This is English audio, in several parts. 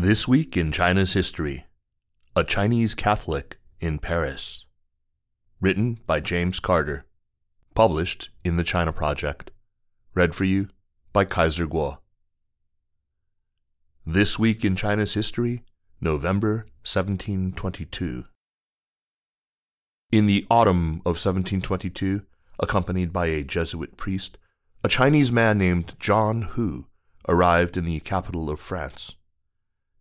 This week in China's history, a Chinese Catholic in Paris. Written by James Carter. Published in the China Project. Read for you by Kaiser Kuo. This week in China's history, November 1722. In the autumn of 1722, accompanied by a Jesuit priest, a Chinese man named John Hu arrived in the capital of France.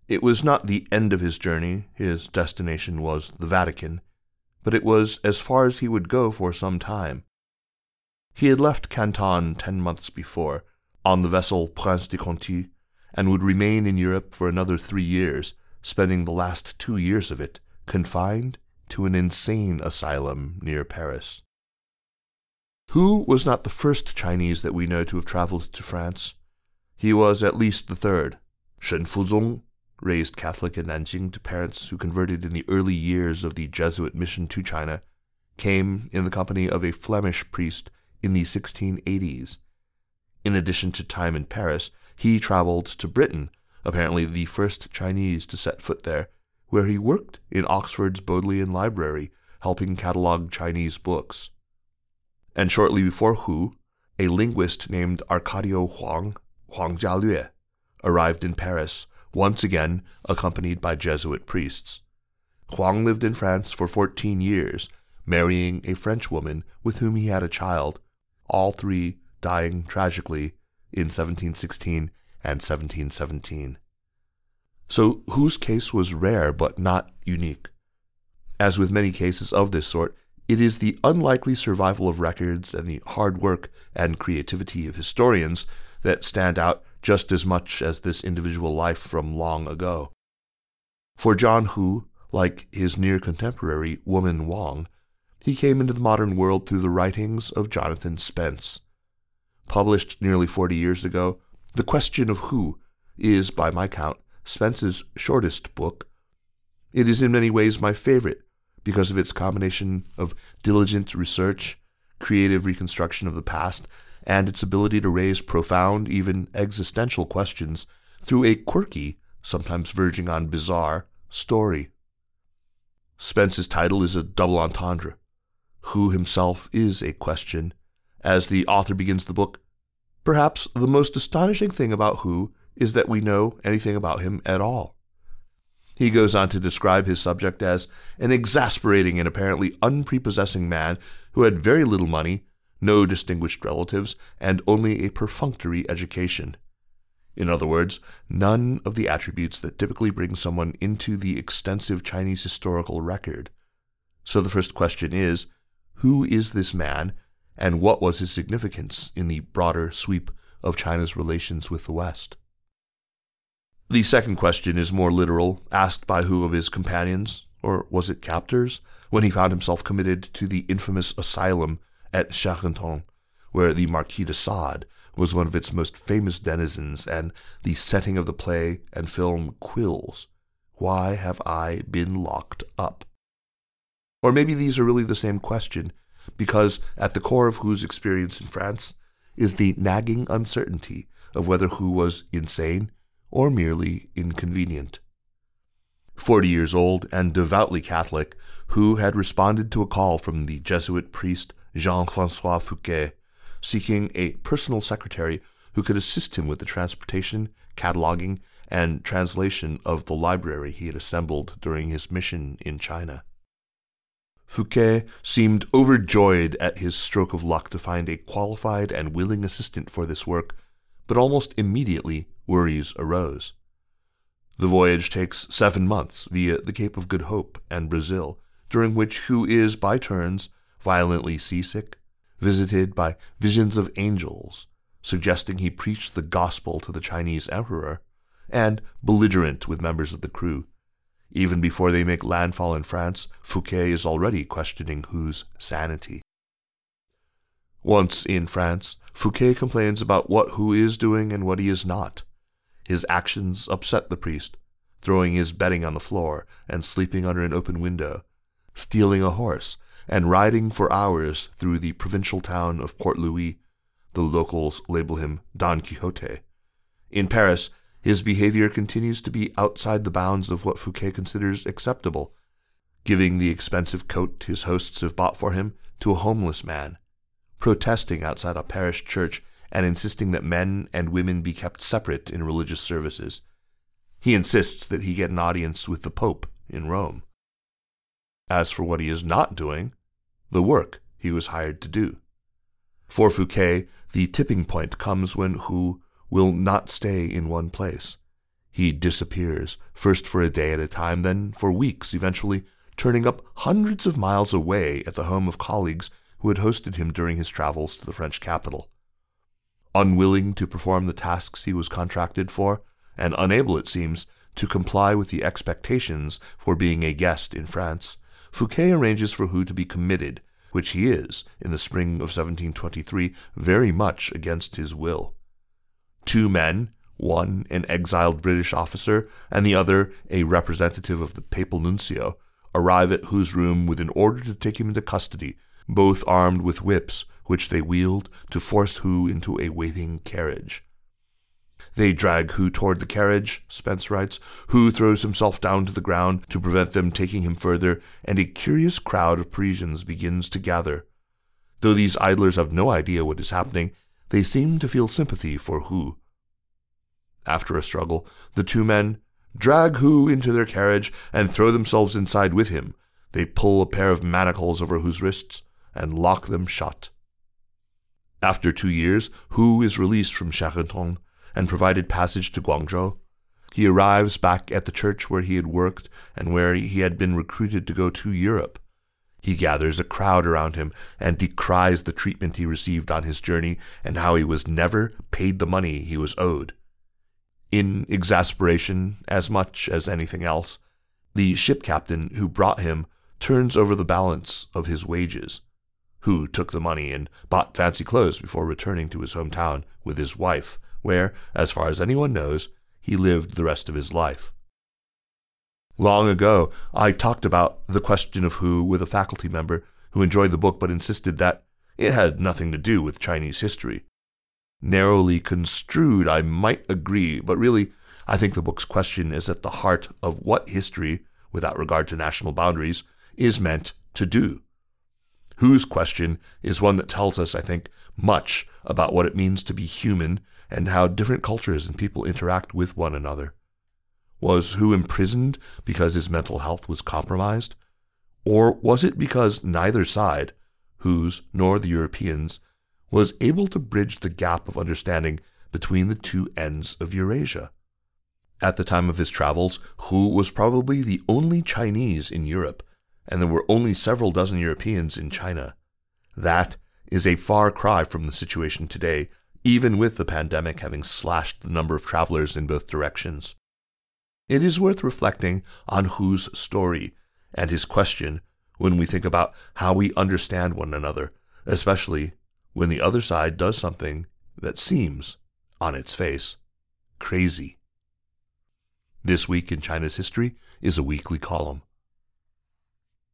It was not the end of his journey, his destination was the Vatican, but it was as far as he would go for some time. He had left Canton ten months before, on the vessel Prince de Conti, and would remain in Europe for another three years, spending the last two years of it confined to an insane asylum near Paris. Hu was not the first Chinese that we know to have traveled to France. He was at least the third. Shen Fuzong raised Catholic in Nanjing to parents who converted in the early years of the Jesuit mission to China, came in the company of a Flemish priest in the 1680s. In addition to time in Paris, he traveled to Britain, apparently the first Chinese to set foot there, where he worked in Oxford's Bodleian Library, helping catalog Chinese books. And shortly before Hu, a linguist named Arcadio Huang, Huang Jialue, arrived in Paris once again accompanied by Jesuit priests. Huang lived in France for 14 years, marrying a French woman with whom he had a child, all three dying tragically in 1716 and 1717. So Hu's case was rare but not unique. As with many cases of this sort, it is the unlikely survival of records and the hard work and creativity of historians that stand out just as much as this individual life from long ago. For John Hu, like his near contemporary Woman Wang, he came into the modern world through the writings of Jonathan Spence. Published nearly 40 years ago, The Question of Hu is, by my count, Spence's shortest book. It is in many ways my favorite because of its combination of diligent research, creative reconstruction of the past, and its ability to raise profound, even existential questions through a quirky, sometimes verging on bizarre, story. Spence's title is a double entendre. Hu himself is a question. As the author begins the book, perhaps the most astonishing thing about Hu is that we know anything about him at all. He goes on to describe his subject as an exasperating and apparently unprepossessing man who had very little money no distinguished relatives, and only a perfunctory education. In other words, none of the attributes that typically bring someone into the extensive Chinese historical record. So the first question is who is this man, and what was his significance in the broader sweep of China's relations with the West? The second question is more literal, asked by Hu of his companions, or was it captors, when he found himself committed to the infamous asylum at Charenton, where the Marquis de Sade was one of its most famous denizens, and the setting of the play and film Quills. Why have I been locked up? Or maybe these are really the same question, because at the core of Hu's experience in France is the nagging uncertainty of whether Hu was insane or merely inconvenient. Forty years old and devoutly Catholic, Hu had responded to a call from the Jesuit priest Jean Francois Fouquet, seeking a personal secretary who could assist him with the transportation, cataloging, and translation of the library he had assembled during his mission in China. Fouquet seemed overjoyed at his stroke of luck to find a qualified and willing assistant for this work, but almost immediately worries arose. The voyage takes seven months via the Cape of Good Hope and Brazil, during which Hu is, by turns, violently seasick, visited by visions of angels, suggesting he preached the gospel to the Chinese emperor, and belligerent with members of the crew. Even before they make landfall in France, Fouquet is already questioning Hu's sanity. Once in France, Fouquet complains about what Hu is doing and what he is not. His actions upset the priest, throwing his bedding on the floor and sleeping under an open window, stealing a horse, and riding for hours through the provincial town of Port Louis. The locals label him Don Quixote. In Paris, his behavior continues to be outside the bounds of what Fouquet considers acceptable, giving the expensive coat his hosts have bought for him to a homeless man, protesting outside a parish church and insisting that men and women be kept separate in religious services. He insists that he get an audience with the Pope in Rome. As for what he is not doing, the work he was hired to do. For Fouquet, the tipping point comes when Hu will not stay in one place. He disappears, first for a day at a time, then for weeks, eventually turning up hundreds of miles away at the home of colleagues who had hosted him during his travels to the French capital. Unwilling to perform the tasks he was contracted for, and unable, it seems, to comply with the expectations for being a guest in France, Fouquet arranges for Hu to be committed, which he is, in the spring of 1723, very much against his will. Two men, one an exiled British officer and the other a representative of the papal nuncio, arrive at Hu's room with an order to take him into custody, both armed with whips, which they wield to force Hu into a waiting carriage. They drag Hu toward the carriage, Spence writes. Hu throws himself down to the ground to prevent them taking him further, and a curious crowd of Parisians begins to gather. Though these idlers have no idea what is happening, they seem to feel sympathy for Hu. After a struggle, the two men drag Hu into their carriage and throw themselves inside with him. They pull a pair of manacles over Hu's wrists and lock them shut. After two years, Hu is released from Charenton and provided passage to Guangzhou. He arrives back at the church where he had worked and where he had been recruited to go to Europe. He gathers a crowd around him and decries the treatment he received on his journey and how he was never paid the money he was owed. In exasperation, as much as anything else, the ship captain who brought him turns over the balance of his wages. Hu took the money and bought fancy clothes before returning to his hometown with his wife, where, as far as anyone knows, he lived the rest of his life. Long ago, I talked about the question of Hu with a faculty member who enjoyed the book but insisted that it had nothing to do with Chinese history. Narrowly construed, I might agree, but really, I think the book's question is at the heart of what history, without regard to national boundaries, is meant to do. Hu's question is one that tells us, I think, much about what it means to be human and how different cultures and people interact with one another. Was Hu imprisoned because his mental health was compromised? Or was it because neither side, Hu's nor the Europeans, was able to bridge the gap of understanding between the two ends of Eurasia? At the time of his travels, Hu was probably the only Chinese in Europe, and there were only several dozen Europeans in China. That is a far cry from the situation today, even with the pandemic having slashed the number of travelers in both directions. It is worth reflecting on Hu's story and his question when we think about how we understand one another, especially when the other side does something that seems, on its face, crazy. This Week in China's History is a weekly column.